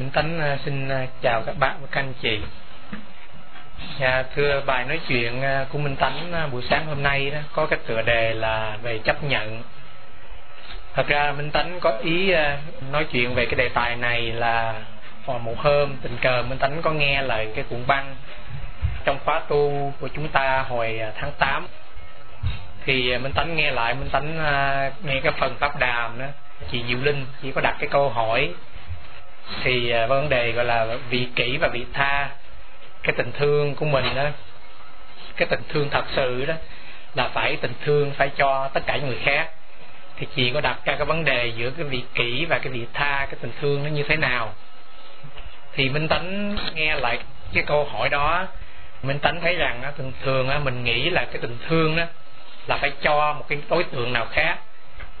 Minh Tánh à, xin à, chào các bạn và các anh chị. À, thưa bài nói chuyện à, của Minh Tánh buổi sáng hôm nay đó có cái tựa đề là về chấp nhận. Thật ra Minh Tánh có ý nói chuyện về cái đề tài này là vào một hôm tình cờ Minh Tánh có nghe lời cái cuộn băng trong khóa tu của chúng ta hồi tháng 8 thì Minh Tánh nghe lại Minh Tánh nghe cái phần pháp đàm đó chị Diệu Linh chỉ có đặt cái câu hỏi thì à, vấn đề gọi là vị kỷ và vị tha, cái tình thương của mình đó, cái tình thương thật sự đó, là phải tình thương phải cho tất cả những người khác. Thì chị có đặt ra cái vấn đề giữa cái vị kỷ và cái vị tha, cái tình thương nó như thế nào? Thì minh tánh nghe lại cái câu hỏi đó, minh tánh thấy rằng thường thường mình nghĩ là cái tình thương đó là phải cho một cái đối tượng nào khác.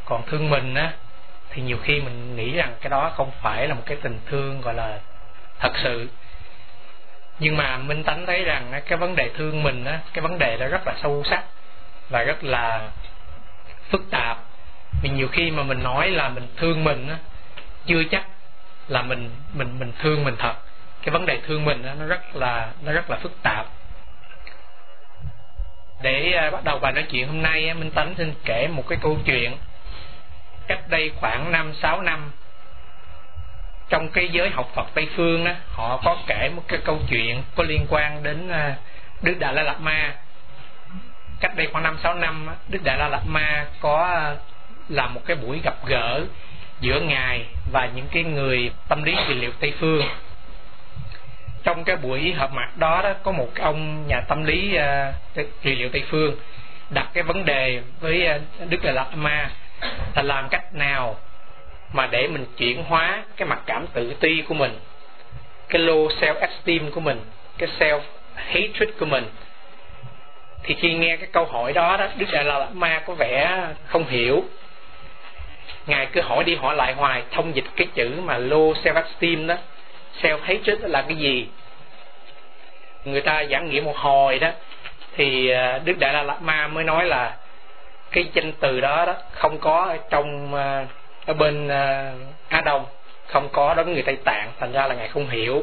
Còn thương mình á thì nhiều khi mình nghĩ rằng cái đó không phải là một cái tình thương gọi là thật sự. Nhưng mà minh tánh thấy rằng cái vấn đề thương mình á, cái vấn đề đó rất là sâu sắc và rất là phức tạp. Vì nhiều khi mà mình nói là mình thương mình á, chưa chắc là mình mình mình thương mình thật. Cái vấn đề thương mình á, nó rất là, nó rất là phức tạp. Để à, bắt đầu bài nói chuyện hôm nay minh tánh xin kể một cái câu chuyện cách đây khoảng năm sáu năm trong cái giới học Phật Tây phương đó họ có kể một cái câu chuyện có liên quan đến à, Đức Đại La Lạt Ma. Cách đây khoảng năm sáu năm Đức Đại La Lạt Ma có à, làm một cái buổi gặp gỡ giữa ngài và những cái người tâm lý trị liệu Tây phương. Trong cái buổi họp mặt đó đó có một ông nhà tâm lý uh, trị liệu Tây phương đặt cái vấn đề với Đức Đại Lạt Ma là làm cách nào mà để mình chuyển hóa cái mặt cảm tự ti của mình, cái low self esteem của mình, cái self hatred của mình? Thì khi nghe cái câu hỏi đó đó, đức đại la ma có vẻ không hiểu. Ngài cứ hỏi đi hỏi lại hoài, thông dịch cái chữ mà low self esteem đó self hatred đó là cái gì? Người ta giảng nghĩa một hồi đó, thì à, đức đại la ma mới nói là cái danh từ đó đó không có ở trong ờ, ở bên a Á Đông, không có đối với người Tây Tạng, thành ra là ngài không hiểu.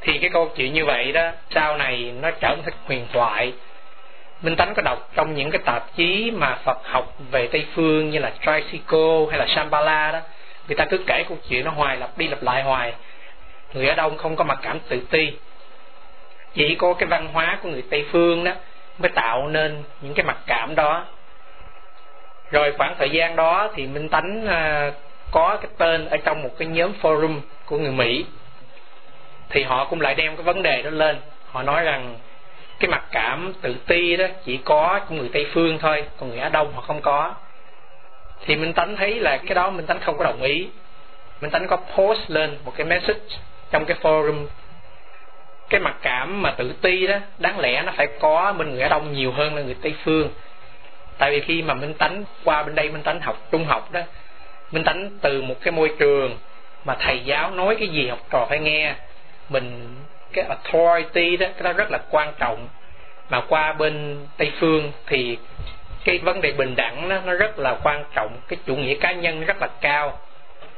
Thì cái câu chuyện như vậy đó, sau này nó trở thành huyền thoại. Minh Tánh có đọc trong những cái tạp chí mà Phật học về Tây Phương như là Tricycle hay là Shambhala đó, người ta cứ kể câu chuyện nó hoài, lặp đi lặp lại hoài. Người ở Đông không có mặc cảm tự ti. Chỉ có cái văn hóa của người Tây Phương đó mới tạo nên những cái mặc cảm đó rồi khoảng thời gian đó thì minh tánh à, có cái tên ở trong một cái nhóm forum của người mỹ. Thì họ cũng lại đem cái vấn đề đó lên. Họ nói rằng cái mặc cảm tự ti đó chỉ có của người tây phương thôi còn người á đông họ không có. Thì minh tánh thấy là cái đó minh tánh không có đồng ý. Minh tánh có post lên một cái message trong cái forum. Cái mặc cảm mà tự ti đó đáng lẽ nó phải có bên người á đông nhiều hơn là người tây phương tại vì khi mà minh tánh qua bên đây minh tánh học trung học đó minh tánh từ một cái môi trường mà thầy giáo nói cái gì học trò phải nghe mình cái authority đó cái đó rất là quan trọng. Mà qua bên tây phương thì cái vấn đề bình đẳng đó, nó rất là quan trọng cái chủ nghĩa cá nhân rất là cao.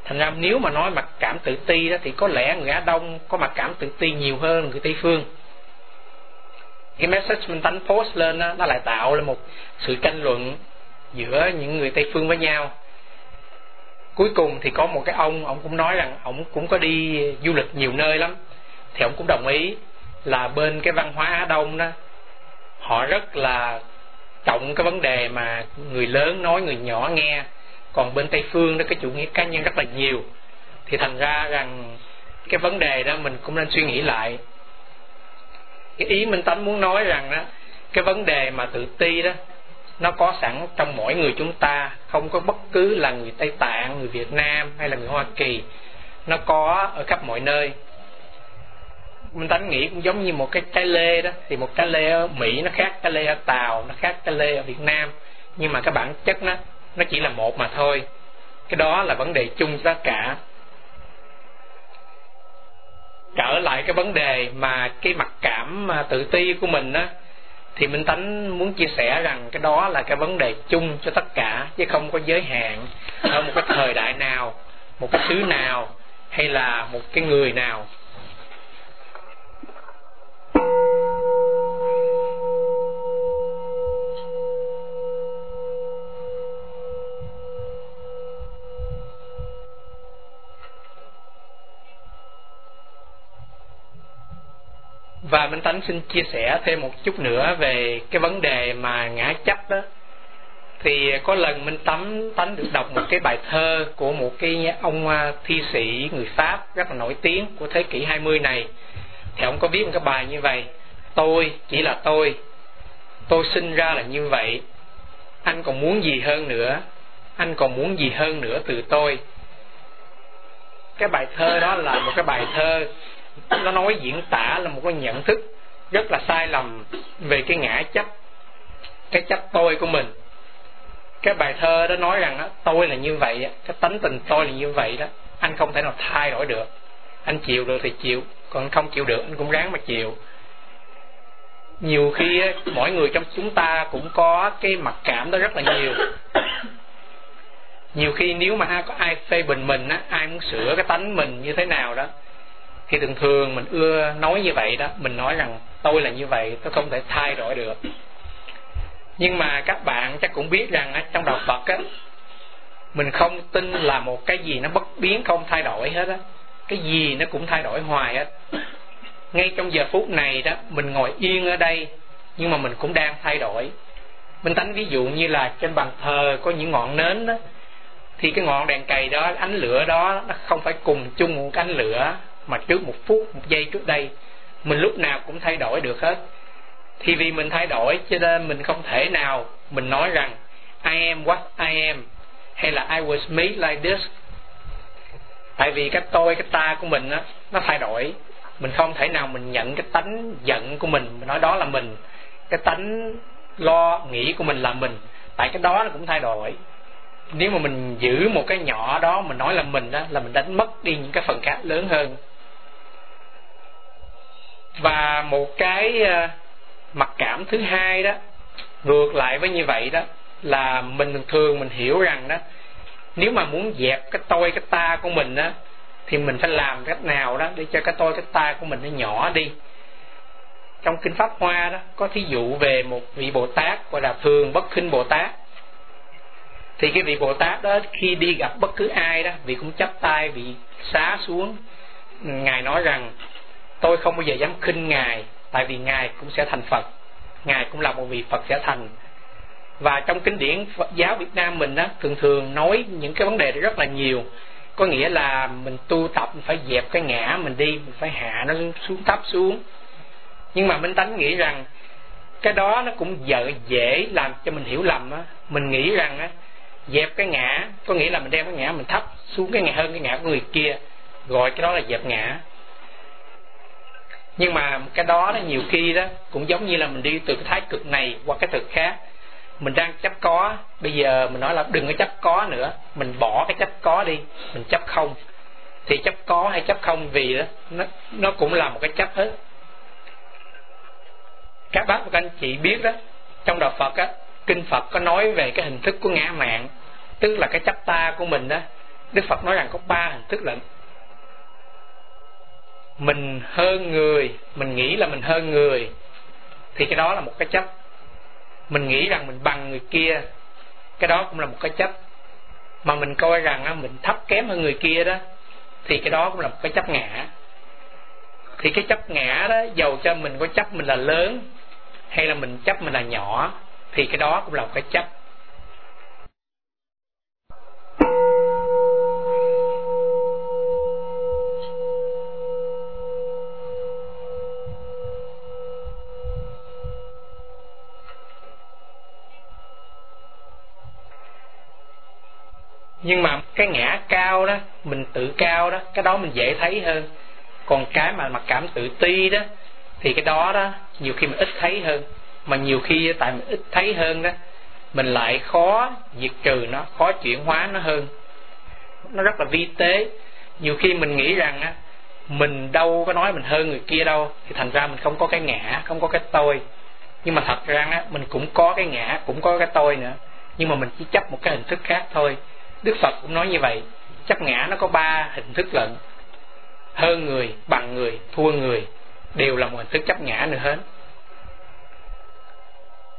Thành ra nếu mà nói mặc cảm tự ti đó thì có lẽ người á đông có mặc cảm tự ti nhiều hơn người tây phương cái message mình tánh post lên đó, nó lại tạo lên một sự tranh luận giữa những người tây phương với nhau. Cuối cùng thì có một cái ông ông cũng nói rằng ông cũng có đi du lịch nhiều nơi lắm. Thì ông cũng đồng ý là bên cái văn hóa á đông đó họ rất là trọng cái vấn đề mà người lớn nói người nhỏ nghe. Còn bên tây phương đó cái chủ nghĩa cá nhân rất là nhiều. Thì thành ra rằng cái vấn đề đó mình cũng nên suy nghĩ lại cái ý minh tánh muốn nói rằng đó, cái vấn đề mà tự ti đó, nó có sẵn trong mỗi người chúng ta, không có bất cứ là người tây tạng, người việt nam hay là người hoa kỳ. Nó có ở khắp mọi nơi. Minh tánh nghĩ cũng giống như một cái trái lê đó, thì một trái lê ở mỹ nó khác trái lê ở tàu, nó khác trái lê ở việt nam. Nhưng mà cái bản chất nó nó chỉ là một mà thôi. Cái đó là vấn đề chung tất cả trở lại cái vấn đề mà cái mặc cảm mà tự ti của mình á, thì minh tánh muốn chia sẻ rằng cái đó là cái vấn đề chung cho tất cả, chứ không có giới hạn ở một cái thời đại nào, một cái xứ nào, hay là một cái người nào. Và Minh Tánh xin chia sẻ thêm một chút nữa về cái vấn đề mà ngã chấp đó thì có lần Minh tắm Tánh được đọc một cái bài thơ của một cái ông à, thi sĩ người Pháp rất là nổi tiếng của thế kỷ 20 này. Thì ông có viết một cái bài như vậy, tôi, chỉ là tôi. Tôi sinh ra là như vậy. Anh còn muốn gì hơn nữa? Anh còn muốn gì hơn nữa từ tôi? Cái bài thơ đó là một cái bài thơ nó nói diễn tả là một cái nhận thức rất là sai lầm về cái ngã chấp cái chấp tôi của mình. Cái bài thơ đó nói rằng đó, tôi là như vậy cái tánh tình tôi là như vậy đó anh không thể nào thay đổi được. Anh chịu được thì chịu còn không chịu được anh cũng ráng mà chịu. Nhiều khi mỗi người trong chúng ta cũng có cái mặc cảm đó rất là nhiều. Nhiều khi nếu mà có ai phê bình mình á ai muốn sửa cái tánh mình như thế nào đó thì thường thường mình ưa nói như vậy đó, mình nói rằng tôi là như vậy, tôi không thể thay đổi được. Nhưng mà các bạn chắc cũng biết rằng trong đạo Phật á, mình không tin là một cái gì nó bất biến, không thay đổi hết á. Cái gì nó cũng thay đổi hoài hết ngay trong giờ phút này đó, mình ngồi yên ở đây, nhưng mà mình cũng đang thay đổi. Mình tánh ví dụ như là trên bàn thờ có những ngọn nến đó, thì cái ngọn đèn cầy đó, ánh lửa đó, nó không phải cùng chung một cái ánh lửa mà trước một phút, một giây trước đây, mình lúc nào cũng thay đổi được hết. Thì vì mình thay đổi cho nên mình không thể nào mình nói rằng, I am what I am, hay là, I was made like this. Tại vì cái tôi, cái ta của mình á, nó thay đổi. Mình không thể nào mình nhận cái tánh giận của mình mình nói đó là mình. Cái tánh lo nghĩ của mình là mình. Tại cái đó nó cũng thay đổi. Nếu mà mình giữ một cái nhỏ đó, mình nói là mình đó là mình đánh mất đi những cái phần khác lớn hơn và một cái ờ, mặc cảm thứ hai đó, ngược lại với như vậy đó, là mình thường mình hiểu rằng đó, nếu mà muốn dẹp cái tôi, cái ta của mình đó thì mình phải làm cách nào đó để cho cái tôi, cái ta của mình nó nhỏ đi. Trong kinh pháp hoa đó, có thí dụ về một vị bồ tát gọi là thường bất khinh bồ tát. Thì cái vị bồ tát đó, khi đi gặp bất cứ ai đó, vị cũng chắp tay, vị xá xuống, ngài nói rằng tôi không bao giờ dám khinh ngài, tại vì ngài cũng sẽ thành phật. Ngài cũng là một vị phật sẽ thành. Và trong kinh điển Phật giáo Việt Nam mình đó thường thường nói những cái vấn đề đó rất là nhiều. Có nghĩa là mình tu tập, mình phải dẹp cái ngã mình đi, mình phải hạ nó xuống, thấp xuống. Nhưng mà minh tánh nghĩ rằng cái đó nó cũng dở dễ làm cho mình hiểu lầm á. Mình nghĩ rằng á, dẹp cái ngã, có nghĩa là mình đem cái ngã mình thấp xuống cái ngã hơn cái ngã của người kia, gọi cái đó là dẹp ngã nhưng mà cái đó nó nhiều khi đó cũng giống như là mình đi từ cái thái cực này qua cái cực khác. Mình đang chấp có, bây giờ mình nói là đừng có chấp có nữa. Mình bỏ cái chấp có đi, mình chấp không. Thì chấp có hay chấp không vì đó, nó nó cũng là một cái chấp hết. Các bác và các anh chị biết đó, trong đạo Phật á, kinh Phật có nói về cái hình thức của ngã mạng, tức là cái chấp ta của mình đó. Đức Phật nói rằng có ba hình thức lận mình hơn người, mình nghĩ là mình hơn người, thì cái đó là một cái chấp. Mình nghĩ rằng mình bằng người kia, cái đó cũng là một cái chấp. Mà mình coi rằng mình thấp kém hơn người kia đó, thì cái đó cũng là một cái chấp ngã. Thì cái chấp ngã đó dầu cho mình có chấp mình là lớn, hay là mình chấp mình là nhỏ, thì cái đó cũng là một cái chấp. Nhưng mà cái ngã cao đó, mình tự cao đó, cái đó mình dễ thấy hơn. Còn cái mà mặc cảm tự ti đó, thì cái đó đó, nhiều khi mình ít thấy hơn. Mà nhiều khi tại mình ít thấy hơn đó, mình lại khó diệt trừ nó, khó chuyển hóa nó hơn. Nó rất là vi tế. Nhiều khi mình nghĩ rằng á, mình đâu có nói mình hơn người kia đâu, thì thành ra mình không có cái ngã, không có cái tôi. Nhưng mà thật ra á, mình cũng có cái ngã, cũng có cái tôi nữa. Nhưng mà mình chỉ chấp một cái hình thức khác thôi đức phật cũng nói như vậy. Chấp ngã nó có ba hình thức lận. Hơn người, bằng người, thua người đều là một hình thức chấp ngã nữa hết.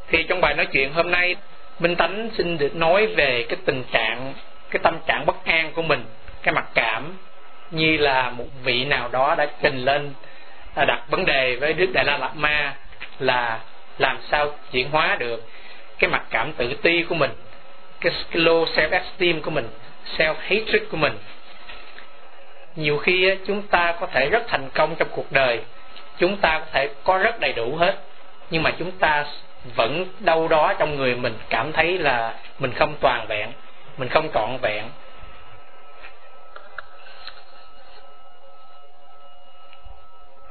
Thì trong bài nói chuyện hôm nay, minh tánh xin được nói về cái tình trạng, cái tâm trạng bất an của mình, cái mặc cảm như là một vị nào đó đã trình lên đặt vấn đề với đức đại la lạt ma là làm sao chuyển hóa được cái mặc cảm tự ti của mình cái low self esteem của mình self hatred của mình. Nhiều khi chúng ta có thể rất thành công trong cuộc đời, chúng ta có thể có rất đầy đủ hết, nhưng mà chúng ta vẫn đâu đó trong người mình cảm thấy là mình không toàn vẹn, mình không trọn vẹn.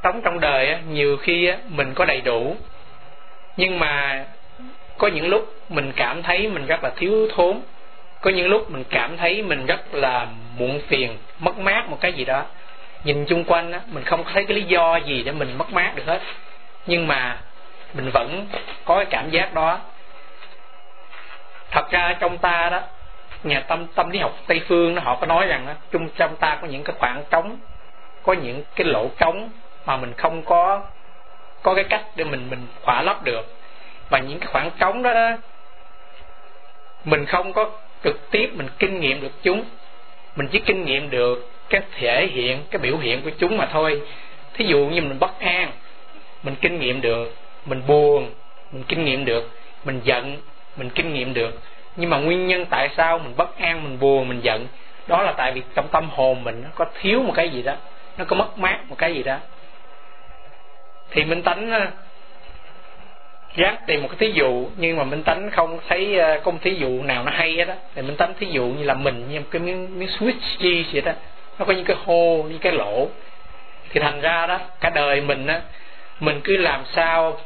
Sống trong đời nhiều khi mình có đầy đủ, nhưng mà có những lúc mình cảm thấy mình rất là thiếu thốn. Có những lúc mình cảm thấy mình rất là muộn phiền mất mát một cái gì đó. Nhìn chung quanh á mình không thấy cái lý do gì để mình mất mát được hết. Nhưng mà mình vẫn có cái cảm giác đó. Thật ra trong ta đó nhà tâm tâm lý học tây phương nó họ có nói rằng đó, chung trong ta có những cái khoảng trống có những cái lỗ trống mà mình không có có cái cách để mình mình khỏa lấp được và những cái khoảng trống đó, đó mình không có trực tiếp mình kinh nghiệm được chúng. Mình chỉ kinh nghiệm được cái thể hiện cái biểu hiện của chúng mà thôi. Thí dụ như mình bất an mình kinh nghiệm được mình buồn mình kinh nghiệm được mình giận mình kinh nghiệm được. Nhưng mà nguyên nhân tại sao mình bất an mình buồn mình giận đó là tại vì trong tâm hồn mình nó có thiếu một cái gì đó nó có mất mát một cái gì đó. Thì minh tánh giác tìm một cái thí dụ nhưng mà minh tánh không thấy ờ, có một thí dụ nào nó hay hết á. Thì minh tánh thí dụ như là mình như một cái miếng, miếng switch chi vậy đó. Nó có những cái hô những cái lỗ. Thì thành ra đó cả đời mình á mình cứ làm sao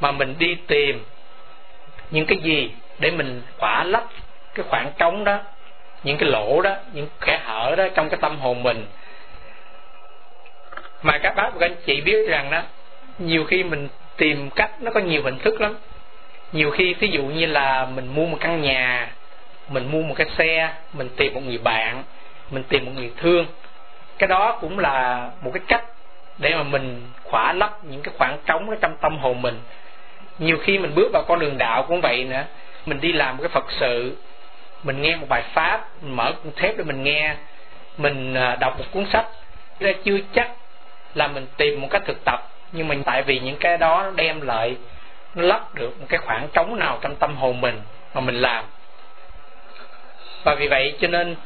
mà mình đi tìm những cái gì để mình khỏa lấp cái khoảng trống đó những cái lỗ đó những kẻ hở đó trong cái tâm hồn mình. Mà các bác và các anh chị biết rằng đó nhiều khi mình tìm cách, nó có nhiều hình thức lắm. Nhiều khi ví dụ như là mình mua một căn nhà, mình mua một cái xe, mình tìm một người bạn, mình tìm một người thương. Cái đó cũng là một cái cách để mà mình khỏa lấp những cái khoảng trống ở trong tâm hồn mình. Nhiều khi mình bước vào con đường đạo cũng vậy nữa. Mình đi làm một cái phật sự, mình nghe một bài pháp, mình mở cuốn thép để mình nghe, mình à, đọc một cuốn sách. Ra chưa chắc là mình tìm một cách thực tập nhưng mà tại vì những cái đó nó đem lại, nó lấp được một cái khoảng trống nào trong tâm hồn mình mà mình làm. Và vì vậy cho nên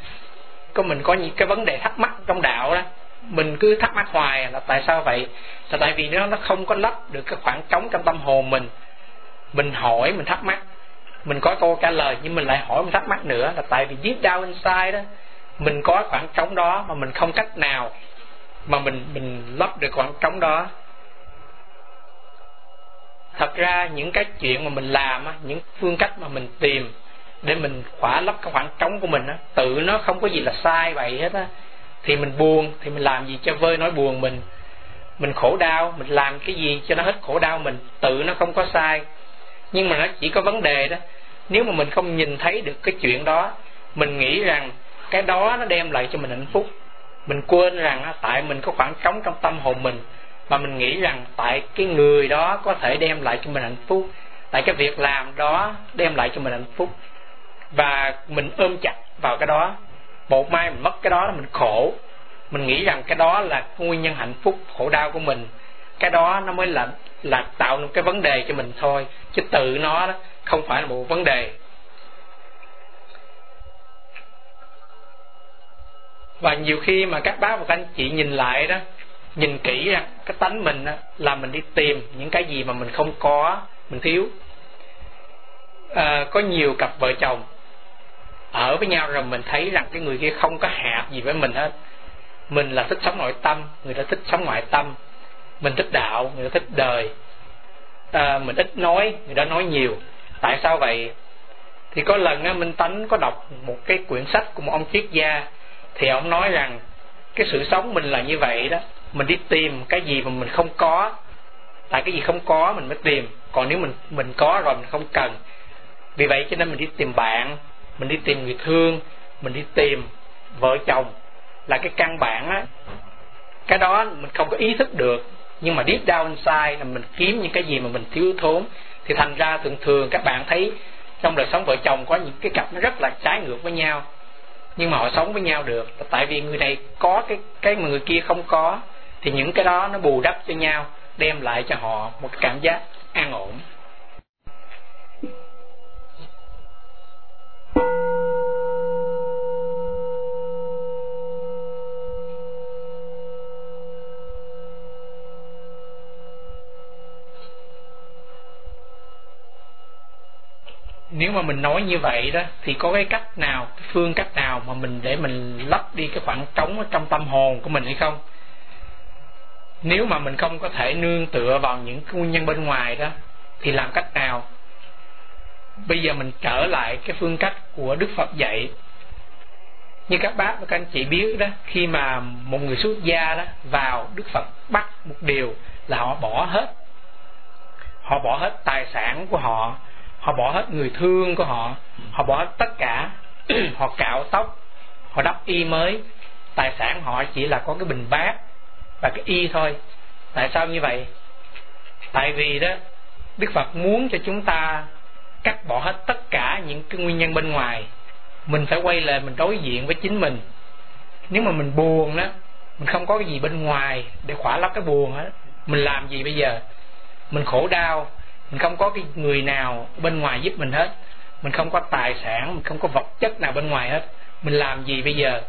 có mình có những cái vấn đề thắc mắc trong đạo đó, mình cứ thắc mắc hoài là tại sao vậy? Là tại vì nó nó không có lấp được cái khoảng trống trong tâm hồn mình. Mình hỏi, mình thắc mắc, mình có câu trả lời nhưng mình lại hỏi, mình thắc mắc nữa là tại vì deep down inside đó, mình có khoảng trống đó mà mình không cách nào mà mình mình lấp được khoảng trống đó thật ra những cái chuyện mà mình làm những phương cách mà mình tìm để mình khỏa lấp cái khoảng trống của mình tự nó không có gì là sai vậy hết á. Thì mình buồn, thì mình làm gì cho vơi nói buồn mình. Mình khổ đau, mình làm cái gì cho nó hết khổ đau mình, tự nó không có sai. Nhưng mà nó chỉ có vấn đề đó, nếu mà mình không nhìn thấy được cái chuyện đó, mình nghĩ rằng cái đó nó đem lại cho mình hạnh phúc. Mình quên rằng tại mình có khoảng trống trong tâm hồn mình mà mình nghĩ rằng tại cái người đó có thể đem lại cho mình hạnh phúc. Tại cái việc làm đó đem lại cho mình hạnh phúc. Và mình ôm chặt vào cái đó. Một mai mình mất cái đó là mình khổ. Mình nghĩ rằng cái đó là nguyên nhân hạnh phúc khổ đau của mình. Cái đó nó mới là là tạo một cái vấn đề cho mình thôi. Chứ tự nó đó không phải là một vấn đề. Và nhiều khi mà các bác và các anh chị nhìn lại đó nhìn kỹ ra cái tánh mình là mình đi tìm những cái gì mà mình không có mình thiếu. À, có nhiều cặp vợ chồng ở với nhau rồi mình thấy rằng cái người kia không có hạt gì với mình hết. Mình là thích sống nội tâm người ta thích sống ngoại tâm. Mình thích đạo người ta thích đời. À, mình ít nói người ta nói nhiều. Tại sao vậy? Thì có lần á, minh tánh có đọc một cái quyển sách của một ông triết gia thì ông nói rằng cái sự sống mình là như vậy đó mình đi tìm cái gì mà mình không có. Tại cái gì không có mình mới tìm. Còn nếu mình mình có rồi mình không cần. Vì vậy cho nên mình đi tìm bạn, mình đi tìm người thương, mình đi tìm vợ chồng. Là cái căn bản á. Cái đó mình không có ý thức được. Nhưng mà deep down inside là mình kiếm những cái gì mà mình thiếu thốn. Thì thành ra thường thường các bạn thấy trong đời sống vợ chồng có những cái cặp nó rất là trái ngược với nhau. Nhưng mà họ sống với nhau được. Tại vì người này có cái cái mà người kia không có thì những cái đó nó bù đắp cho nhau, đem lại cho họ một cảm giác an ổn. Nếu mà mình nói như vậy đó, thì có cái cách nào, cái phương cách nào mà mình để mình lấp đi cái khoảng trống ở trong tâm hồn của mình hay không? Nếu mà mình không có thể nương tựa vào những cái nguyên nhân bên ngoài đó, thì làm cách nào? Bây giờ mình trở lại cái phương cách của đức phật dạy. Như các bác và các anh chị biết đó, khi mà một người xuất gia đó vào đức phật bắt một điều là họ bỏ hết. Họ bỏ hết tài sản của họ họ bỏ hết người thương của họ họ bỏ hết tất cả. Họ cạo tóc, họ đắp y mới. Tài sản họ chỉ là có cái bình bát và cái y thôi. Tại sao như vậy? Tại vì đó, đức phật muốn cho chúng ta cắt bỏ hết tất cả những cái nguyên nhân bên ngoài. Mình phải quay lại mình đối diện với chính mình. Nếu mà mình buồn đó, mình không có cái gì bên ngoài để khỏa lấp cái buồn hết. Mình làm gì bây giờ? Mình khổ đau. Mình không có cái người nào bên ngoài giúp mình hết. Mình không có tài sản, mình không có vật chất nào bên ngoài hết. Mình làm gì bây giờ?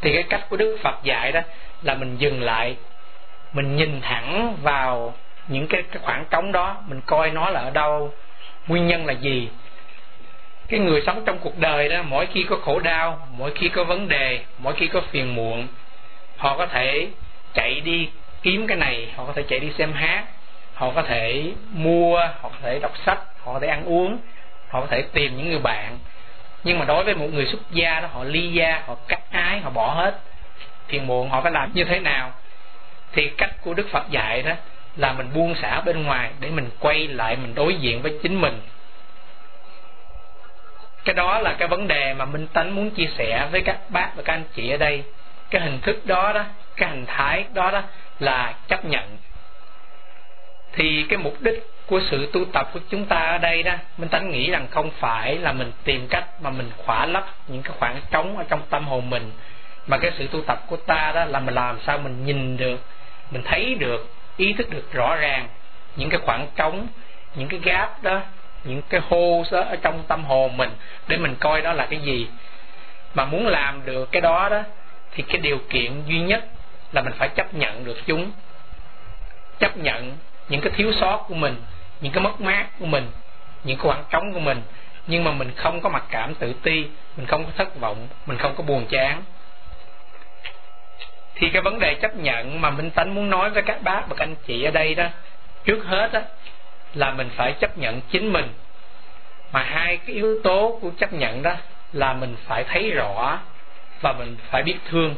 Thì cái cách của đức phật dạy đó là mình dừng lại mình nhìn thẳng vào những cái, cái khoảng trống đó mình coi nó là ở đâu nguyên nhân là gì. Cái người sống trong cuộc đời đó mỗi khi có khổ đau mỗi khi có vấn đề mỗi khi có phiền muộn họ có thể chạy đi kiếm cái này họ có thể chạy đi xem hát họ có thể mua họ có thể đọc sách họ có thể ăn uống họ có thể tìm những người bạn. Nhưng mà đối với một người xuất gia đó họ ly gia họ cắt ái họ bỏ hết phiền muộn họ phải làm như thế nào? Thì cách của đức phật dạy đó là mình buông xả bên ngoài để mình quay lại, mình đối diện với chính mình. Cái đó là cái vấn đề mà minh tánh muốn chia sẻ với các bác và các anh chị ở đây. Cái hình thức đó đó, cái hình thái đó đó là chấp nhận. Thì cái mục đích của sự tu tập của chúng ta ở đây đó, minh tánh nghĩ rằng không phải là mình tìm cách mà mình khỏa lấp những cái khoảng trống ở trong tâm hồn mình mà cái sự tu tập của ta đó là mình làm sao mình nhìn được, mình thấy được, ý thức được rõ ràng những cái khoảng trống, những cái gap đó, những cái hô đó ở trong tâm hồn mình để mình coi đó là cái gì. Mà muốn làm được cái đó đó, thì cái điều kiện duy nhất là mình phải chấp nhận được chúng. Chấp nhận những cái thiếu sót của mình, những cái mất mát của mình, những cái khoảng trống của mình. Nhưng mà mình không có mặc cảm tự ti, mình không có thất vọng, mình không có buồn chán thì cái vấn đề chấp nhận mà minh tánh muốn nói với các bác và các anh chị ở đây đó, trước hết đó là mình phải chấp nhận chính mình. Mà hai cái yếu tố của chấp nhận đó là mình phải thấy rõ và mình phải biết thương.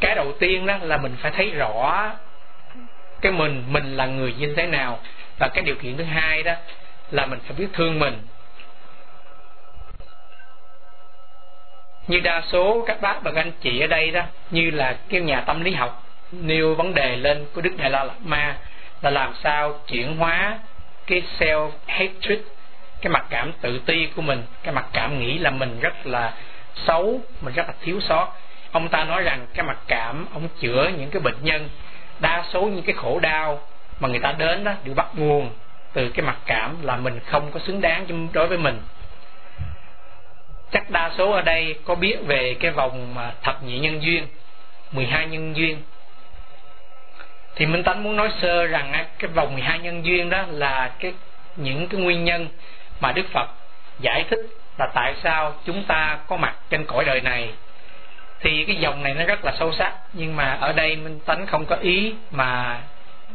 Cái đầu tiên đó là mình phải thấy rõ cái mình mình là người như thế nào. Và cái điều kiện thứ hai đó là mình phải biết thương mình. Như đa số các bác và các anh chị ở đây đó, như là kêu nhà tâm lý học, nêu vấn đề lên của đức đại la lạt ma là làm sao chuyển hóa cái self hatred, cái mặc cảm tự ti của mình, cái mặc cảm nghĩ là mình rất là xấu, mình rất là thiếu sót. Ông ta nói rằng cái mặc cảm, ông chữa những cái bệnh nhân, đa số những cái khổ đau mà người ta đến đó đều bắt nguồn từ cái mặc cảm là mình không có xứng đáng đối với mình chắc đa số ở đây có biết về cái vòng mà thập nhị nhân duyên 12 nhân duyên. Thì Minh Tánh muốn nói sơ rằng cái vòng 12 nhân duyên đó là cái, những cái nguyên nhân mà Đức Phật giải thích là tại sao chúng ta có mặt trên cõi đời này. Thì cái dòng này nó rất là sâu sắc, nhưng mà ở đây Minh Tánh không có ý mà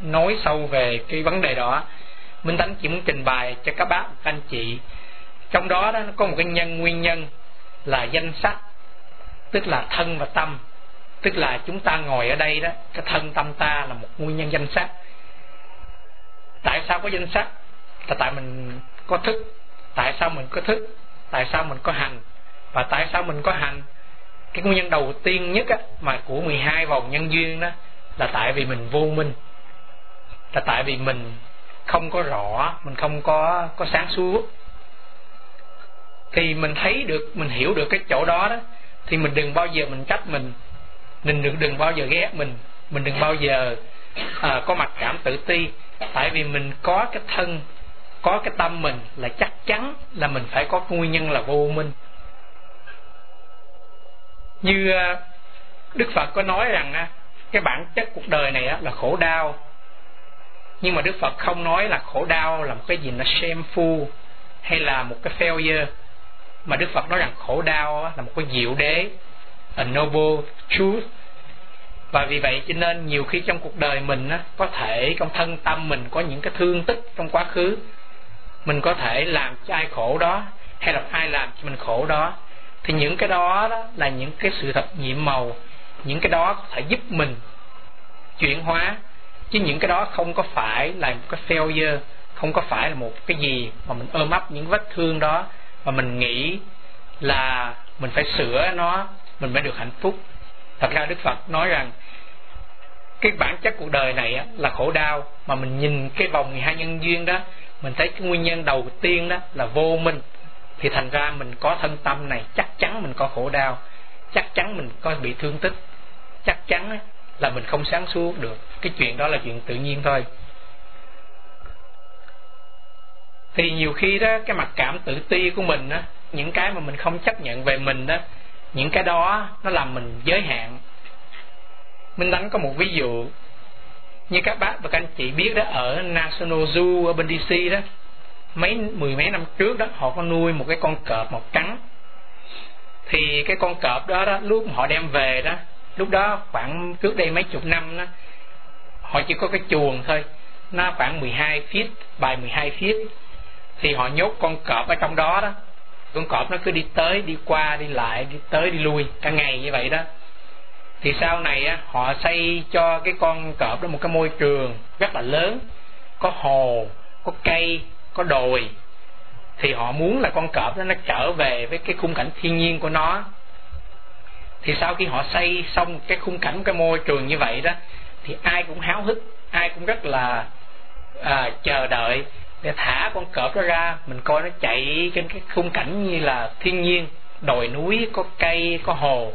nói sâu về cái vấn đề đó. Minh Tánh chỉ muốn trình bày cho các bác, các anh chị trong đó đó nó có một cái nhân nguyên nhân là danh sắc tức là thân và tâm. Tức là chúng ta ngồi ở đây đó cái thân tâm ta là một nguyên nhân danh sắc. Tại sao có danh sắc? Là tại mình có thức. Tại sao mình có thức? Tại sao mình có hành? Và tại sao mình có hành? Cái nguyên nhân đầu tiên nhất á, mà của 12 vòng nhân duyên đó là tại vì mình vô minh. Là tại vì mình không có rõ mình không có có sáng suốt thì mình thấy được mình hiểu được cái chỗ đó đó thì mình đừng bao giờ mình trách mình. Mình đừng đừng bao giờ ghét mình. Mình đừng bao giờ à, có mặc cảm tự ti. Tại vì mình có cái thân có cái tâm mình là chắc chắn là mình phải có nguyên nhân là vô minh. Như à, đức phật có nói rằng à, cái bản chất cuộc đời này là khổ đau. Nhưng mà đức phật không nói là khổ đau là một cái gì nó shameful hay là một cái failure mà đức phật nói rằng khổ đau là một cái diệu đế a noble truth. Và vì vậy cho nên nhiều khi trong cuộc đời mình á, có thể trong thân tâm mình có những cái thương tích trong quá khứ mình có thể làm cho ai khổ đó hay là ai làm cho mình khổ đó thì những cái đó, đó là những cái sự thật nhiệm màu những cái đó có thể giúp mình chuyển hóa. Chứ những cái đó không có phải là một cái failure không có phải là một cái gì mà mình ôm ấp những vết thương đó mà mình nghĩ là mình phải sửa nó, mình mới được hạnh phúc. Thật ra đức phật nói rằng, cái bản chất cuộc đời này là khổ đau. Mà mình nhìn cái vòng 12 nhân duyên đó, mình thấy cái nguyên nhân đầu tiên đó là vô minh. Thì thành ra mình có thân tâm này, chắc chắn mình có khổ đau. Chắc chắn mình có bị thương tích. Chắc chắn là mình không sáng suốt được. Cái chuyện đó là chuyện tự nhiên thôi. Thì nhiều khi đó, cái mặt cảm tự ti của mình á, những cái mà mình không chấp nhận về mình đó những cái đó nó làm mình giới hạn. Minh đánh có một ví dụ như các bác và các anh chị biết đó, ở National Zoo ở bên DC đó, mấy, mười mấy năm trước đó, họ có nuôi một cái con cọp màu trắng. Thì cái con cọp đó đó, lúc họ đem về đó, lúc đó khoảng trước đây mấy chục năm đó, họ chỉ có cái chuồng thôi, nó khoảng 12 feet, bài 12 feet thì họ nhốt con cọp ở trong đó đó. Con cọp nó cứ đi tới đi qua đi lại đi tới đi lui cả ngày như vậy đó. Thì sau này á, họ xây cho cái con cọp đó một cái môi trường rất là lớn. Có hồ có cây có đồi. Thì họ muốn là con cọp đó nó trở về với cái khung cảnh thiên nhiên của nó. Thì sau khi họ xây xong cái khung cảnh cái môi trường như vậy đó thì ai cũng háo hức ai cũng rất là à, chờ đợi để thả con cọp đó ra, mình coi nó chạy trên cái khung cảnh như là thiên nhiên. Đồi núi, có cây, có hồ.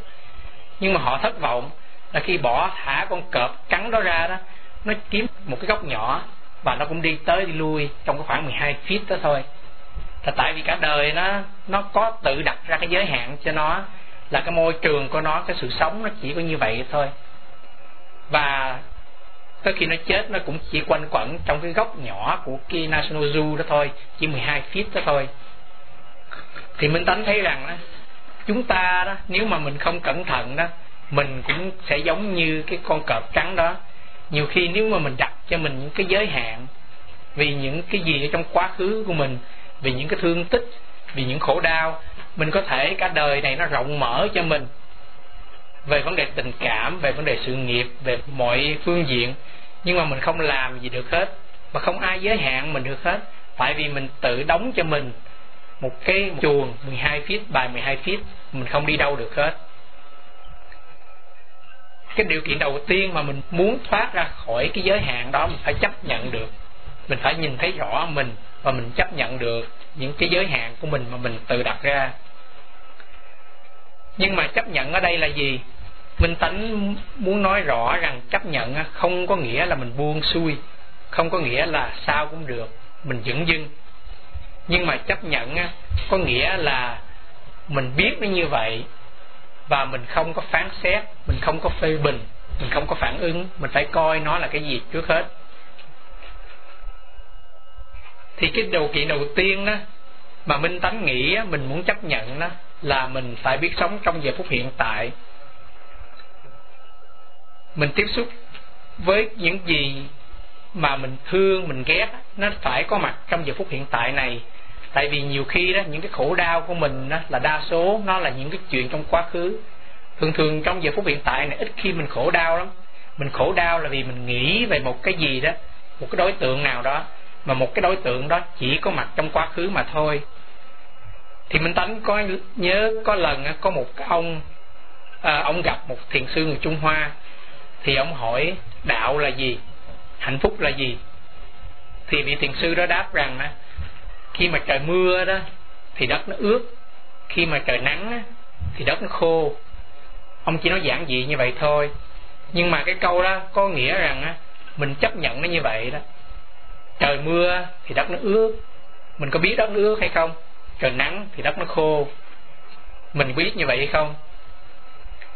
Nhưng mà họ thất vọng là khi bỏ thả con cọp cắn đó ra đó, nó kiếm một cái góc nhỏ và nó cũng đi tới đi lui trong cái khoảng 12 feet đó thôi. Là tại vì cả đời nó nó có tự đặt ra cái giới hạn cho nó, là cái môi trường của nó, cái sự sống nó chỉ có như vậy thôi. Và tới khi nó chết nó cũng chỉ quanh quẩn trong cái góc nhỏ của cái National Zoo đó thôi chỉ 12 feet đó thôi. Thì Minh Tánh thấy rằng đó, chúng ta đó nếu mà mình không cẩn thận đó mình cũng sẽ giống như cái con cọp trắng đó. Nhiều khi nếu mà mình đặt cho mình những cái giới hạn vì những cái gì ở trong quá khứ của mình vì những cái thương tích vì những khổ đau mình có thể cả đời này nó rộng mở cho mình về vấn đề tình cảm, về vấn đề sự nghiệp, về mọi phương diện. Nhưng mà mình không làm gì được hết. Mà không ai giới hạn mình được hết. Tại vì mình tự đóng cho mình một cái chuồng 12 feet, bài 12 feet, mình không đi đâu được hết. Cái điều kiện đầu tiên mà mình muốn thoát ra khỏi cái giới hạn đó, mình phải chấp nhận được. Mình phải nhìn thấy rõ mình và mình chấp nhận được những cái giới hạn của mình mà mình tự đặt ra nhưng mà chấp nhận ở đây là gì? Minh tánh muốn nói rõ rằng chấp nhận không có nghĩa là mình buông xuôi, không có nghĩa là sao cũng được, mình dững dưng. Nhưng mà chấp nhận có nghĩa là mình biết nó như vậy và mình không có phán xét, mình không có phê bình, mình không có phản ứng, mình phải coi nó là cái gì trước hết. Thì cái điều kiện đầu tiên đó mà minh tánh nghĩ mình muốn chấp nhận đó là mình phải biết sống trong giờ phút hiện tại. Mình tiếp xúc với những gì mà mình thương mình ghét nó phải có mặt trong giờ phút hiện tại này. Tại vì nhiều khi đó những cái khổ đau của mình đó, là đa số nó là những cái chuyện trong quá khứ. Thường thường trong giờ phút hiện tại này ít khi mình khổ đau lắm. Mình khổ đau là vì mình nghĩ về một cái gì đó một cái đối tượng nào đó mà một cái đối tượng đó chỉ có mặt trong quá khứ mà thôi thì minh tánh có nhớ có lần có một cái ông à, ông gặp một thiền sư người trung hoa. Thì ông hỏi đạo là gì? Hạnh phúc là gì? Thì vị thiền sư đó đáp rằng khi mà trời mưa đó thì đất nó ướt. Khi mà trời nắng thì đất nó khô. Ông chỉ nói giản dị như vậy thôi. Nhưng mà cái câu đó có nghĩa rằng mình chấp nhận nó như vậy đó. Trời mưa thì đất nó ướt. Mình có biết đất nó ướt hay không? Trời nắng thì đất nó khô. Mình biết như vậy hay không?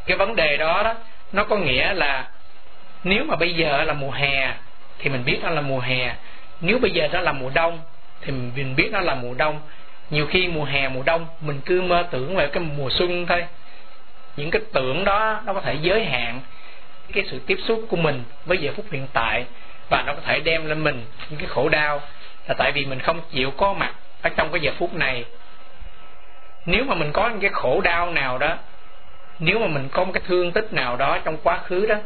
Cái vấn đề đó đó, nó có nghĩa là nếu mà bây giờ là mùa hè thì mình biết nó là mùa hè. Nếu bây giờ nó là mùa đông thì mình biết nó là mùa đông. Nhiều khi mùa hè, mùa đông, mình cứ mơ tưởng về cái mùa xuân thôi. Những cái tưởng đó, nó có thể giới hạn cái sự tiếp xúc của mình với giờ phút hiện tại và nó có thể đem lên mình những cái khổ đau. Là tại vì mình không chịu có mặt ở trong cái giờ phút này, nếu mà mình có những cái khổ đau nào đó, nếu mà mình có một cái thương tích nào đó trong quá khứ đó,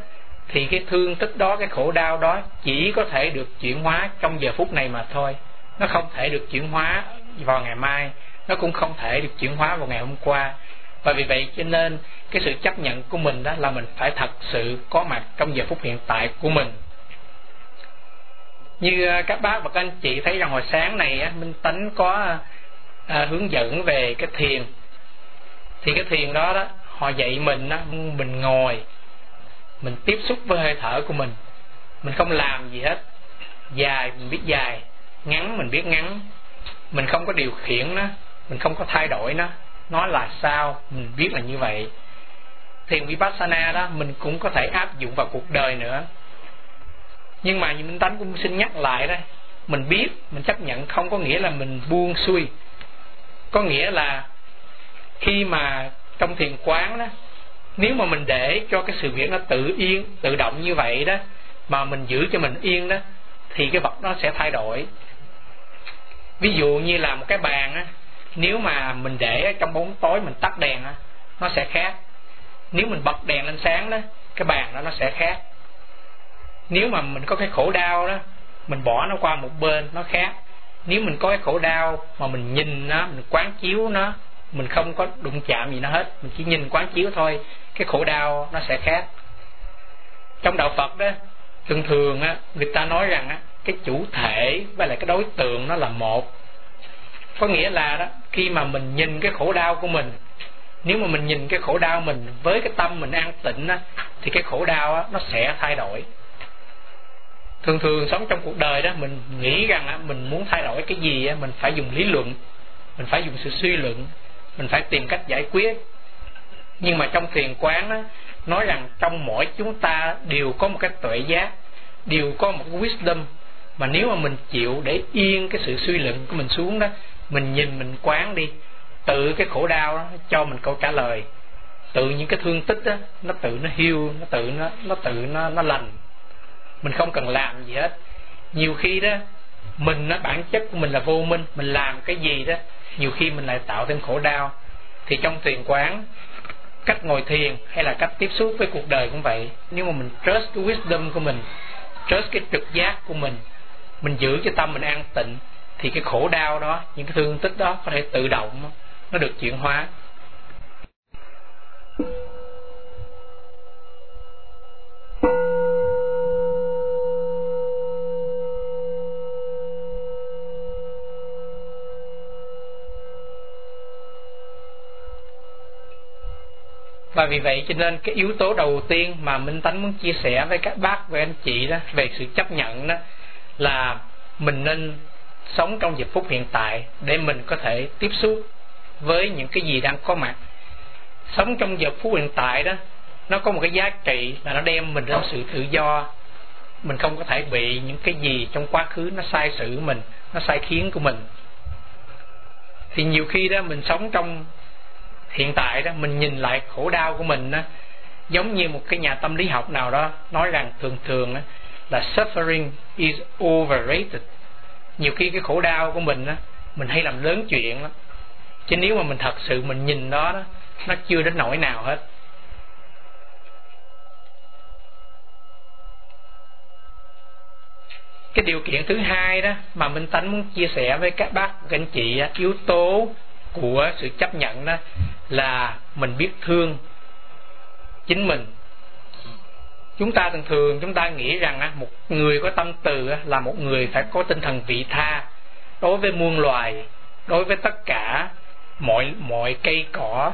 thì cái thương tích đó, cái khổ đau đó chỉ có thể được chuyển hóa trong giờ phút này mà thôi. Nó không thể được chuyển hóa vào ngày mai, nó cũng không thể được chuyển hóa vào ngày hôm qua. Và vì vậy cho nên cái sự chấp nhận của mình đó là mình phải thật sự có mặt trong giờ phút hiện tại của mình như à, các bác và các anh chị thấy rằng hồi sáng này minh tánh có à, hướng dẫn về cái thiền. Thì cái thiền đó đó họ dạy mình đó, mình ngồi mình tiếp xúc với hơi thở của mình. Mình không làm gì hết dài mình biết dài ngắn mình biết ngắn. Mình không có điều khiển nó mình không có thay đổi nó. Nó là sao mình biết là như vậy. Thiền vipassana đó mình cũng có thể áp dụng vào cuộc đời nữa nhưng mà minh tánh cũng xin nhắc lại đó mình biết, mình chấp nhận không có nghĩa là mình buông xuôi. Có nghĩa là khi mà trong thiền quán đó, nếu mà mình để cho cái sự việc nó tự yên, tự động như vậy đó, mà mình giữ cho mình yên đó, thì cái vật nó sẽ thay đổi. Ví dụ như là một cái bàn á, nếu mà mình để trong bóng tối mình tắt đèn á, nó sẽ khác. Nếu mình bật đèn lên sáng đó, cái bàn đó nó sẽ khác nếu mà mình có cái khổ đau đó, mình bỏ nó qua một bên, nó khác. Nếu mình có cái khổ đau mà mình nhìn nó, mình quán chiếu nó, mình không có đụng chạm gì nó hết. Mình chỉ nhìn quán chiếu thôi, cái khổ đau nó sẽ khác. Trong đạo phật đó, thường thường á, người ta nói rằng á, cái chủ thể với lại cái đối tượng nó là một. Có nghĩa là đó, khi mà mình nhìn cái khổ đau của mình, nếu mà mình nhìn cái khổ đau mình với cái tâm mình an tịnh á, thì cái khổ đau á, nó sẽ thay đổi thường thường sống trong cuộc đời đó, mình nghĩ rằng á, mình muốn thay đổi cái gì á, mình phải dùng lý luận, mình phải dùng sự suy luận, mình phải tìm cách giải quyết. Nhưng mà trong thiền quán á, nói rằng trong mỗi chúng ta đều có một cái tuệ giác, đều có một cái wisdom. Mà nếu mà mình chịu để yên cái sự suy luận của mình xuống đó, mình nhìn, mình quán đi, tự cái khổ đau đó cho mình câu trả lời. Tự những cái thương tích đó nó tự nó hiu nó tự nó nó tự nó nó lành mình không cần làm gì hết. Nhiều khi đó, mình nó, bản chất của mình là vô minh, mình làm cái gì đó, nhiều khi mình lại tạo thêm khổ đau. Thì trong thiền quán, cách ngồi thiền hay là cách tiếp xúc với cuộc đời cũng vậy. Nếu mà mình trust cái wisdom của mình, trust cái trực giác của mình mình giữ cho tâm mình an tịnh, thì cái khổ đau đó, những cái thương tích đó có thể tự động nó được chuyển hóa. Và vì vậy cho nên cái yếu tố đầu tiên mà minh tánh muốn chia sẻ với các bác, với anh chị đó, về sự chấp nhận đó, là mình nên sống trong giờ phút hiện tại để mình có thể tiếp xúc với những cái gì đang có mặt. Sống trong giờ phút hiện tại đó, nó có một cái giá trị là nó đem mình đến sự tự do. Mình không có thể bị những cái gì trong quá khứ nó sai sự mình, nó sai khiến của mình. Thì nhiều khi đó, mình sống trong hiện tại đó mình nhìn lại khổ đau của mình đó giống như một cái nhà tâm lý học nào đó nói rằng thường thường đó, là suffering is overrated. Nhiều khi cái khổ đau của mình đó, mình hay làm lớn chuyện lắm. Chứ nếu mà mình thật sự mình nhìn đó đó nó chưa đến nỗi nào hết. Cái điều kiện thứ hai đó mà minh tánh muốn chia sẻ với các bác các anh chị yếu tố của sự chấp nhận đó là mình biết thương chính mình. Chúng ta thường thường chúng ta nghĩ rằng á, một người có tâm từ là một người phải có tinh thần vị tha đối với muôn loài đối với tất cả mọi mọi cây cỏ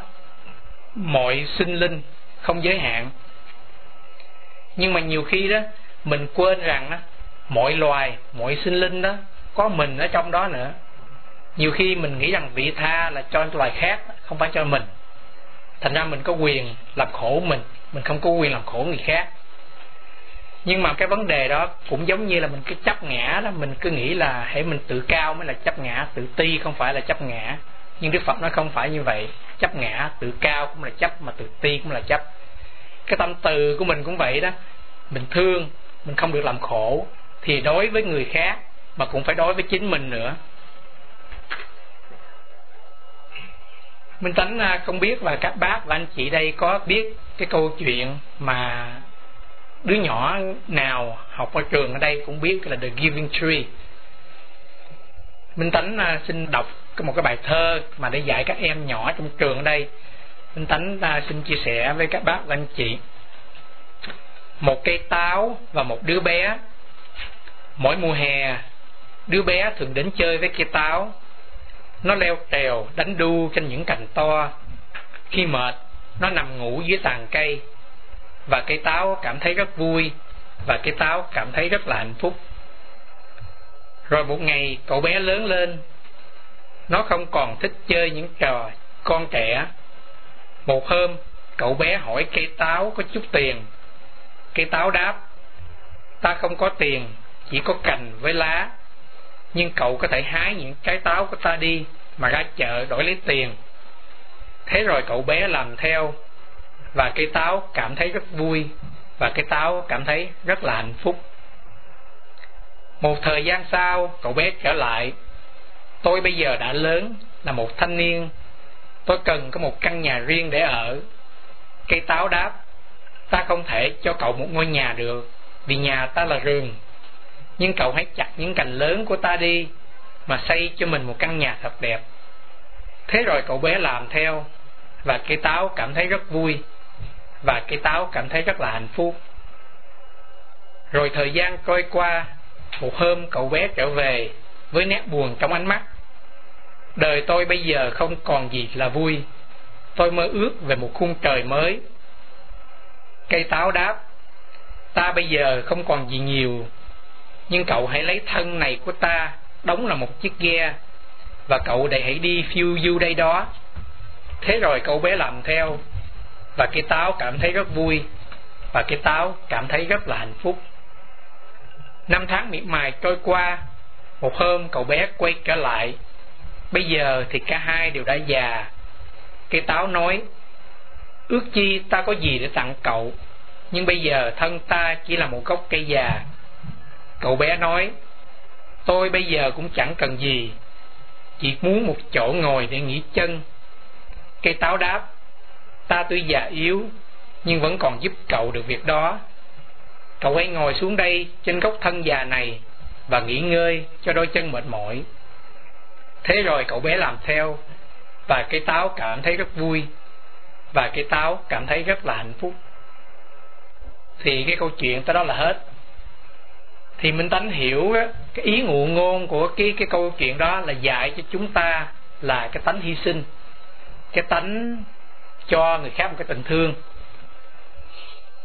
mọi sinh linh không giới hạn. Nhưng mà nhiều khi đó mình quên rằng đó, mọi loài mọi sinh linh đó có mình ở trong đó nữa nhiều khi mình nghĩ rằng vị tha là cho loài khác, không phải cho mình. Thành ra mình có quyền làm khổ mình mình không có quyền làm khổ người khác. Nhưng mà cái vấn đề đó cũng giống như là mình cứ chấp ngã đó, mình cứ nghĩ là hãy mình tự cao mới là chấp ngã, tự ti không phải là chấp ngã. Nhưng đức phật nói không phải như vậy, chấp ngã, tự cao cũng là chấp, mà tự ti cũng là chấp. Cái tâm từ của mình cũng vậy đó, mình thương, mình không được làm khổ thì đối với người khác mà cũng phải đối với chính mình nữa. Minh Tánh à, không biết và các bác và anh chị đây có biết cái câu chuyện mà đứa nhỏ nào học ở trường ở đây cũng biết là The Giving Tree. Minh Tánh à, xin đọc một cái bài thơ mà để dạy các em nhỏ trong trường ở đây. Minh Tánh à, xin chia sẻ với các bác và anh chị. Một cây táo và một đứa bé. Mỗi mùa hè, đứa bé thường đến chơi với cây táo nó leo trèo đánh đu trên những cành to. Khi mệt, nó nằm ngủ dưới tàn cây. Và cây táo cảm thấy rất vui, và cây táo cảm thấy rất là hạnh phúc. Rồi một ngày, cậu bé lớn lên. Nó không còn thích chơi những trò con trẻ. Một hôm, cậu bé hỏi cây táo có chút tiền. Cây táo đáp, ta không có tiền, chỉ có cành với lá nhưng cậu có thể hái những trái táo của ta đi, mà ra chợ đổi lấy tiền. Thế rồi cậu bé làm theo, và cây táo cảm thấy rất vui, và cây táo cảm thấy rất là hạnh phúc. Một thời gian sau, cậu bé trở lại. Tôi bây giờ đã lớn, là một thanh niên. Tôi cần có một căn nhà riêng để ở. Cây táo đáp, ta không thể cho cậu một ngôi nhà được, vì nhà ta là rừng nhưng cậu hãy chặt những cành lớn của ta đi mà xây cho mình một căn nhà thật đẹp. Thế rồi cậu bé làm theo, và cây táo cảm thấy rất vui, và cây táo cảm thấy rất là hạnh phúc. Rồi thời gian trôi qua, một hôm cậu bé trở về với nét buồn trong ánh mắt. Đời tôi bây giờ không còn gì là vui. Tôi mơ ước về một khung trời mới. Cây táo đáp, ta bây giờ không còn gì nhiều nhưng cậu hãy lấy thân này của ta, đóng là một chiếc ghe, và cậu đầy hãy đi phiêu du đây đó. Thế rồi cậu bé làm theo, và cây táo cảm thấy rất vui, và cây táo cảm thấy rất là hạnh phúc. Năm tháng miệt mài trôi qua, một hôm cậu bé quay trở lại. Bây giờ thì cả hai đều đã già. Cây táo nói, ước chi ta có gì để tặng cậu, nhưng bây giờ thân ta chỉ là một gốc cây già cậu bé nói, tôi bây giờ cũng chẳng cần gì, chỉ muốn một chỗ ngồi để nghỉ chân. Cây táo đáp, ta tuy già yếu, nhưng vẫn còn giúp cậu được việc đó. Cậu hãy ngồi xuống đây trên gốc thân già này và nghỉ ngơi cho đôi chân mệt mỏi. Thế rồi cậu bé làm theo, và cây táo cảm thấy rất vui, và cây táo cảm thấy rất là hạnh phúc. Thì cái câu chuyện tới đó là hết thì minh tánh hiểu cái ý ngụ ngôn của cái cái câu chuyện đó là dạy cho chúng ta là cái tánh hy sinh. Cái tánh cho người khác một cái tình thương.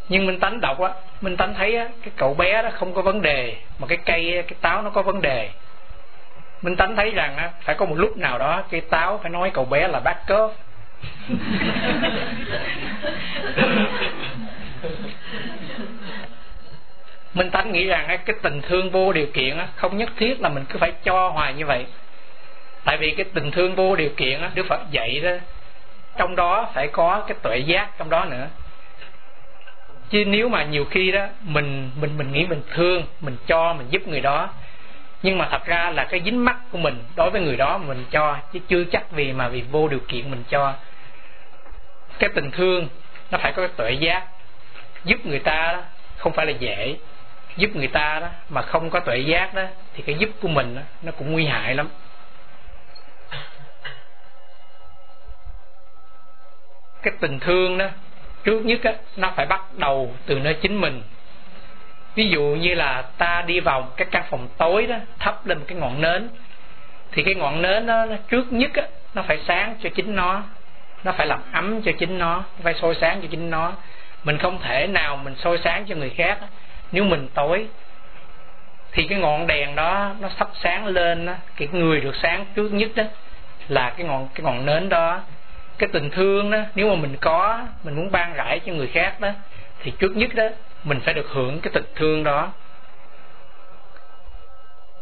Nhưng minh tánh đọc á minh tánh thấy á, cái cậu bé đó không có vấn đề, mà cái cây cái táo nó có vấn đề. Minh tánh thấy rằng á, phải có một lúc nào đó cây táo phải nói cậu bé là bác cớp minh tánh nghĩ rằng cái tình thương vô điều kiện không nhất thiết là mình cứ phải cho hoài như vậy. Tại vì cái tình thương vô điều kiện đức phật dạy đó, trong đó phải có cái tuệ giác trong đó nữa. Chứ nếu mà nhiều khi đó, mình mình mình nghĩ mình thương, mình cho, mình giúp người đó, nhưng mà thật ra là cái dính mắt của mình đối với người đó mình cho, chứ chưa chắc vì mà vì vô điều kiện mình cho. Cái tình thương nó phải có cái tuệ giác, giúp người ta đó, không phải là dễ giúp người ta đó mà không có tuệ giác đó thì cái giúp của mình đó, nó cũng nguy hại lắm. Cái tình thương đó trước nhất á, nó phải bắt đầu từ nơi chính mình. Ví dụ như là ta đi vào cái căn phòng tối đó thắp lên một cái ngọn nến thì cái ngọn nến đó nó trước nhất á, nó phải sáng cho chính nó nó phải làm ấm cho chính nó nó phải sôi sáng cho chính nó. Mình không thể nào mình sôi sáng cho người khác nếu mình tối thì cái ngọn đèn đó nó sắp sáng lên đó, cái người được sáng trước nhất đó là cái ngọn cái ngọn nến đó. Cái tình thương đó nếu mà mình có mình muốn ban rãi cho người khác đó thì trước nhất đó mình phải được hưởng cái tình thương đó.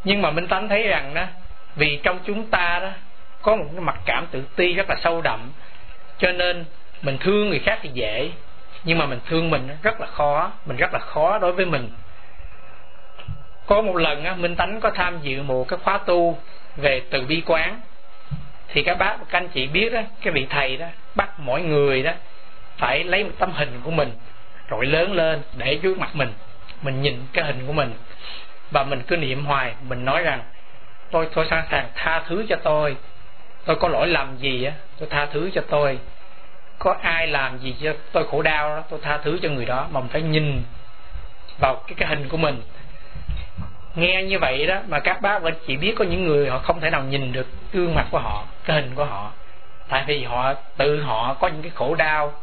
Nhưng mà minh tánh thấy rằng đó vì trong chúng ta đó có một cái mặt cảm tự ti rất là sâu đậm cho nên mình thương người khác thì dễ nhưng mà mình thương mình rất là khó, mình rất là khó đối với mình. Có một lần minh tánh có tham dự một cái khóa tu về từ bi quán. Thì các bác, các anh chị biết đó cái vị thầy đó bắt mỗi người đó phải lấy một tấm hình của mình, rồi lớn lên để trước mặt mình. Mình nhìn cái hình của mình. Và mình cứ niệm hoài, mình nói rằng, tôi tôi sẵn sàng tha thứ cho tôi. Tôi có lỗi lầm gì á, tôi tha thứ cho tôi có ai làm gì cho tôi khổ đau đó, tôi tha thứ cho người đó, mà mình phải nhìn vào cái cái hình của mình. Nghe như vậy đó, mà các bác vẫn chỉ biết có những người họ không thể nào nhìn được gương mặt của họ, cái hình của họ. Tại vì họ, tự họ có những cái khổ đau,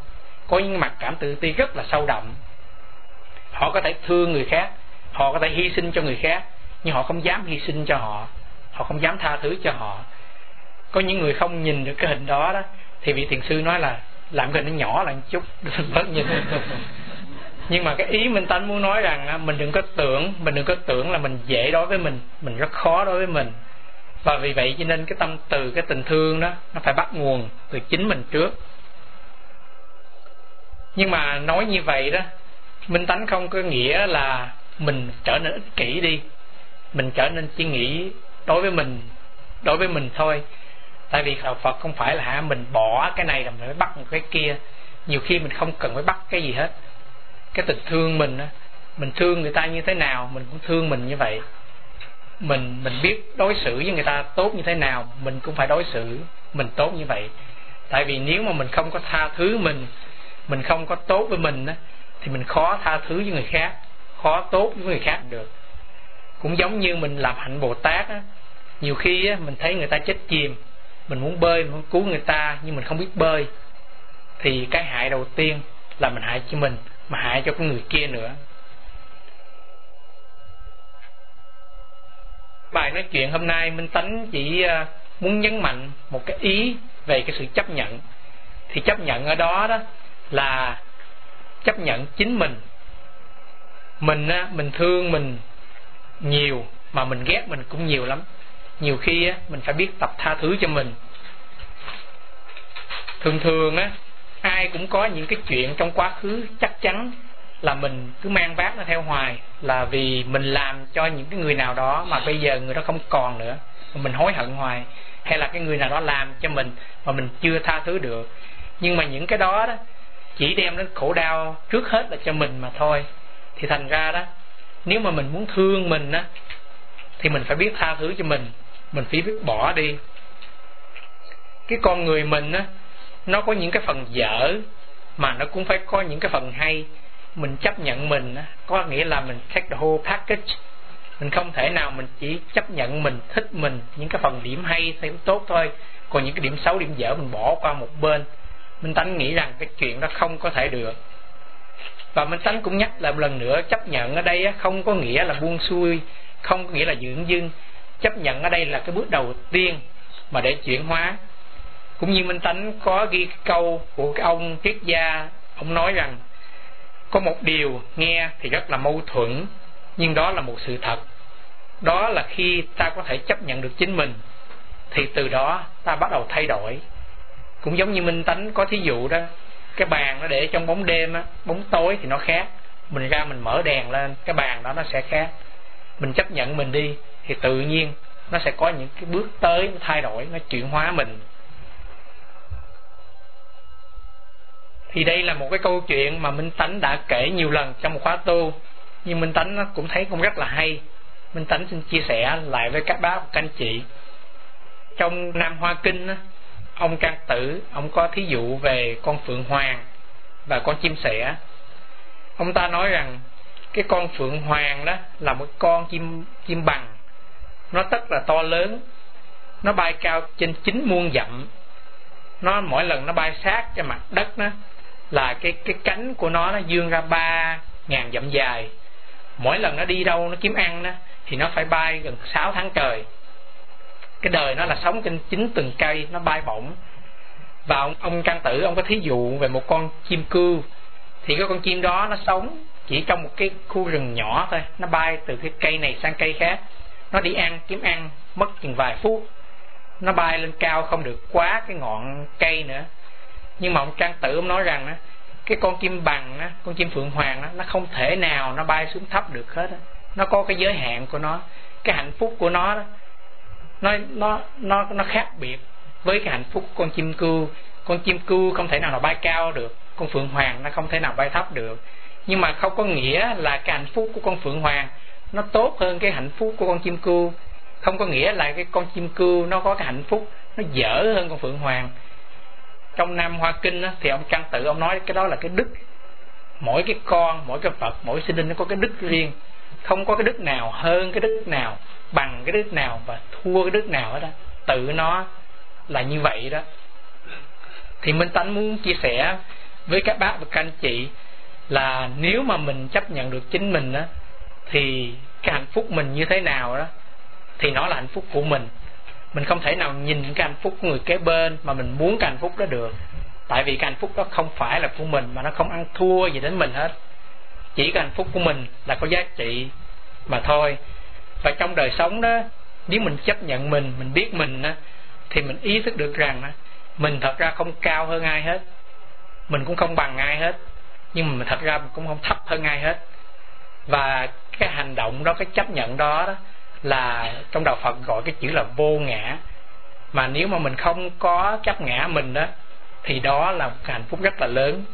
có những mặt cảm tự ti rất là sâu đậm. Họ có thể thương người khác, họ có thể hy sinh cho người khác, nhưng họ không dám hy sinh cho họ họ không dám tha thứ cho họ. Có những người không nhìn được cái hình đó đó, thì vị thiền sư nói là làm cái nó nhỏ lại một chút. Bớt nhìn. Nhưng mà cái ý minh tánh muốn nói rằng mình đừng có tưởng, mình đừng có tưởng là mình dễ đối với mình mình rất khó đối với mình. Và vì vậy cho nên cái tâm từ, cái tình thương đó, nó phải bắt nguồn từ chính mình trước. Nhưng mà nói như vậy đó, minh tánh không có nghĩa là mình trở nên ích kỷ đi. Mình trở nên chỉ nghĩ đối với mình, đối với mình thôi tại vì đạo phật không phải là hả, mình bỏ cái này rồi mình phải bắt một cái kia. Nhiều khi mình không cần phải bắt cái gì hết. Cái tình thương mình á, mình thương người ta như thế nào, mình cũng thương mình như vậy. Mình mình biết đối xử với người ta tốt như thế nào, mình cũng phải đối xử mình tốt như vậy. Tại vì nếu mà mình không có tha thứ mình mình không có tốt với mình á, thì mình khó tha thứ với người khác, khó tốt với người khác được. Cũng giống như mình làm hạnh bồ tát á, nhiều khi á, mình thấy người ta chết chìm mình muốn bơi, mình muốn cứu người ta, nhưng mình không biết bơi, thì cái hại đầu tiên là mình hại cho mình, mà hại cho cái người kia nữa. Bài nói chuyện hôm nay, minh tánh chỉ ờ, muốn nhấn mạnh một cái ý về cái sự chấp nhận. Thì chấp nhận ở đó đó là chấp nhận chính mình. Mình á, mình thương mình nhiều, mà mình ghét mình cũng nhiều lắm nhiều khi á, mình phải biết tập tha thứ cho mình. Thường thường á, ai cũng có những cái chuyện trong quá khứ chắc chắn là mình cứ mang vác nó theo hoài, là vì mình làm cho những cái người nào đó mà bây giờ người đó không còn nữa. Mà mình hối hận hoài, hay là cái người nào đó làm cho mình mà mình chưa tha thứ được. Nhưng mà những cái đó đó, chỉ đem đến khổ đau trước hết là cho mình mà thôi. Thì thành ra đó, nếu mà mình muốn thương mình á thì mình phải biết tha thứ cho mình. Mình phải biết bỏ đi. Cái con người mình á, nó có những cái phần dở mà nó cũng phải có những cái phần hay. Mình chấp nhận mình á, có nghĩa là mình take the whole package. Mình không thể nào mình chỉ chấp nhận mình, thích mình, những cái phần điểm hay thì tốt thôi. Còn những cái điểm xấu, điểm dở mình bỏ qua một bên. Minh tánh nghĩ rằng cái chuyện đó không có thể được. Và minh tánh cũng nhắc lại một lần nữa, chấp nhận ở đây không có nghĩa là buông xuôi không có nghĩa là dưỡng dưng chấp nhận ở đây là cái bước đầu tiên mà để chuyển hóa. Cũng như minh tánh có ghi câu của cái ông triết gia, ông nói rằng, có một điều nghe thì rất là mâu thuẫn, nhưng đó là một sự thật. Đó là khi ta có thể chấp nhận được chính mình, thì từ đó ta bắt đầu thay đổi. Cũng giống như minh tánh có thí dụ đó, cái bàn nó để trong bóng đêm á, bóng tối thì nó khác. Mình ra mình mở đèn lên, cái bàn đó nó sẽ khác mình chấp nhận mình đi, thì tự nhiên nó sẽ có những cái bước tới, nó thay đổi, nó chuyển hóa mình. Thì đây là một cái câu chuyện mà minh tánh đã kể nhiều lần trong một khóa tu. Nhưng minh tánh cũng thấy cũng rất là hay. Minh tánh xin chia sẻ lại với các bác, các anh chị. Trong nam hoa kinh ông can tử, ông có thí dụ về con phượng hoàng và con chim sẻ. Ông ta nói rằng cái con phượng hoàng đó là một con chim chim bằng. Nó rất là to lớn. Nó bay cao trên chín muôn dặm. Nó mỗi lần nó bay sát cho mặt đất đó là cái cái cánh của nó nó dương ra ba ngàn dặm dài. Mỗi lần nó đi đâu nó kiếm ăn đó thì nó phải bay gần 6 tháng trời. Cái đời nó là sống trên chín từng cây nó bay bổng. Và ông, ông căn tử ông có thí dụ về một con chim cưu thì cái con chim đó nó sống chỉ trong một cái khu rừng nhỏ thôi, nó bay từ cái cây này sang cây khác. Nó đi ăn, kiếm ăn, mất chừng vài phút. Nó bay lên cao không được quá cái ngọn cây nữa. Nhưng mà ông trang tử ông nói rằng á, cái con chim bằng á, con chim phượng hoàng á, nó không thể nào nó bay xuống thấp được hết nó có cái giới hạn của nó. Cái hạnh phúc của nó đó, nó nó nó nó khác biệt với cái hạnh phúc của con chim cưu con chim cưu không thể nào nó bay cao được. Con phượng hoàng nó không thể nào bay thấp được nhưng mà không có nghĩa là cái hạnh phúc của con phượng hoàng nó tốt hơn cái hạnh phúc của con chim cưu không có nghĩa là cái con chim cưu nó có cái hạnh phúc nó dở hơn con phượng hoàng. Trong nam hoa kinh á, thì ông căn tự ông nói cái đó là cái đức. Mỗi cái con mỗi cái phật mỗi sinh linh nó có cái đức riêng. Không có cái đức nào hơn cái đức nào bằng cái đức nào và thua cái đức nào hết đó tự nó là như vậy đó. Thì minh tánh muốn chia sẻ với các bác và các anh chị là nếu mà mình chấp nhận được chính mình á, thì cái hạnh phúc mình như thế nào đó, thì nó là hạnh phúc của mình. Mình không thể nào nhìn cái hạnh phúc của người kế bên mà mình muốn cái hạnh phúc đó được. Tại vì cái hạnh phúc đó không phải là của mình mà nó không ăn thua gì đến mình hết. Chỉ cái hạnh phúc của mình là có giá trị mà thôi. Và trong đời sống đó, nếu mình chấp nhận mình mình biết mình á, thì mình ý thức được rằng á, mình thật ra không cao hơn ai hết. Mình cũng không bằng ai hết nhưng mà thật ra mình cũng không thấp hơn ai hết. Và cái hành động đó cái chấp nhận đó, đó là trong đạo Phật gọi cái chữ là vô ngã. Mà nếu mà mình không có chấp ngã mình đó thì đó là một hạnh phúc rất là lớn.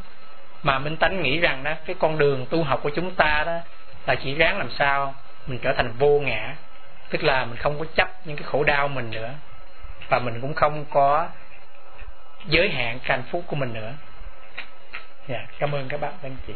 Mà minh tánh nghĩ rằng đó cái con đường tu học của chúng ta đó là chỉ ráng làm sao mình trở thành vô ngã. Tức là mình không có chấp những cái khổ đau mình nữa. Và mình cũng không có giới hạn cái hạnh phúc của mình nữa dạ cảm ơn các bạn anh chị.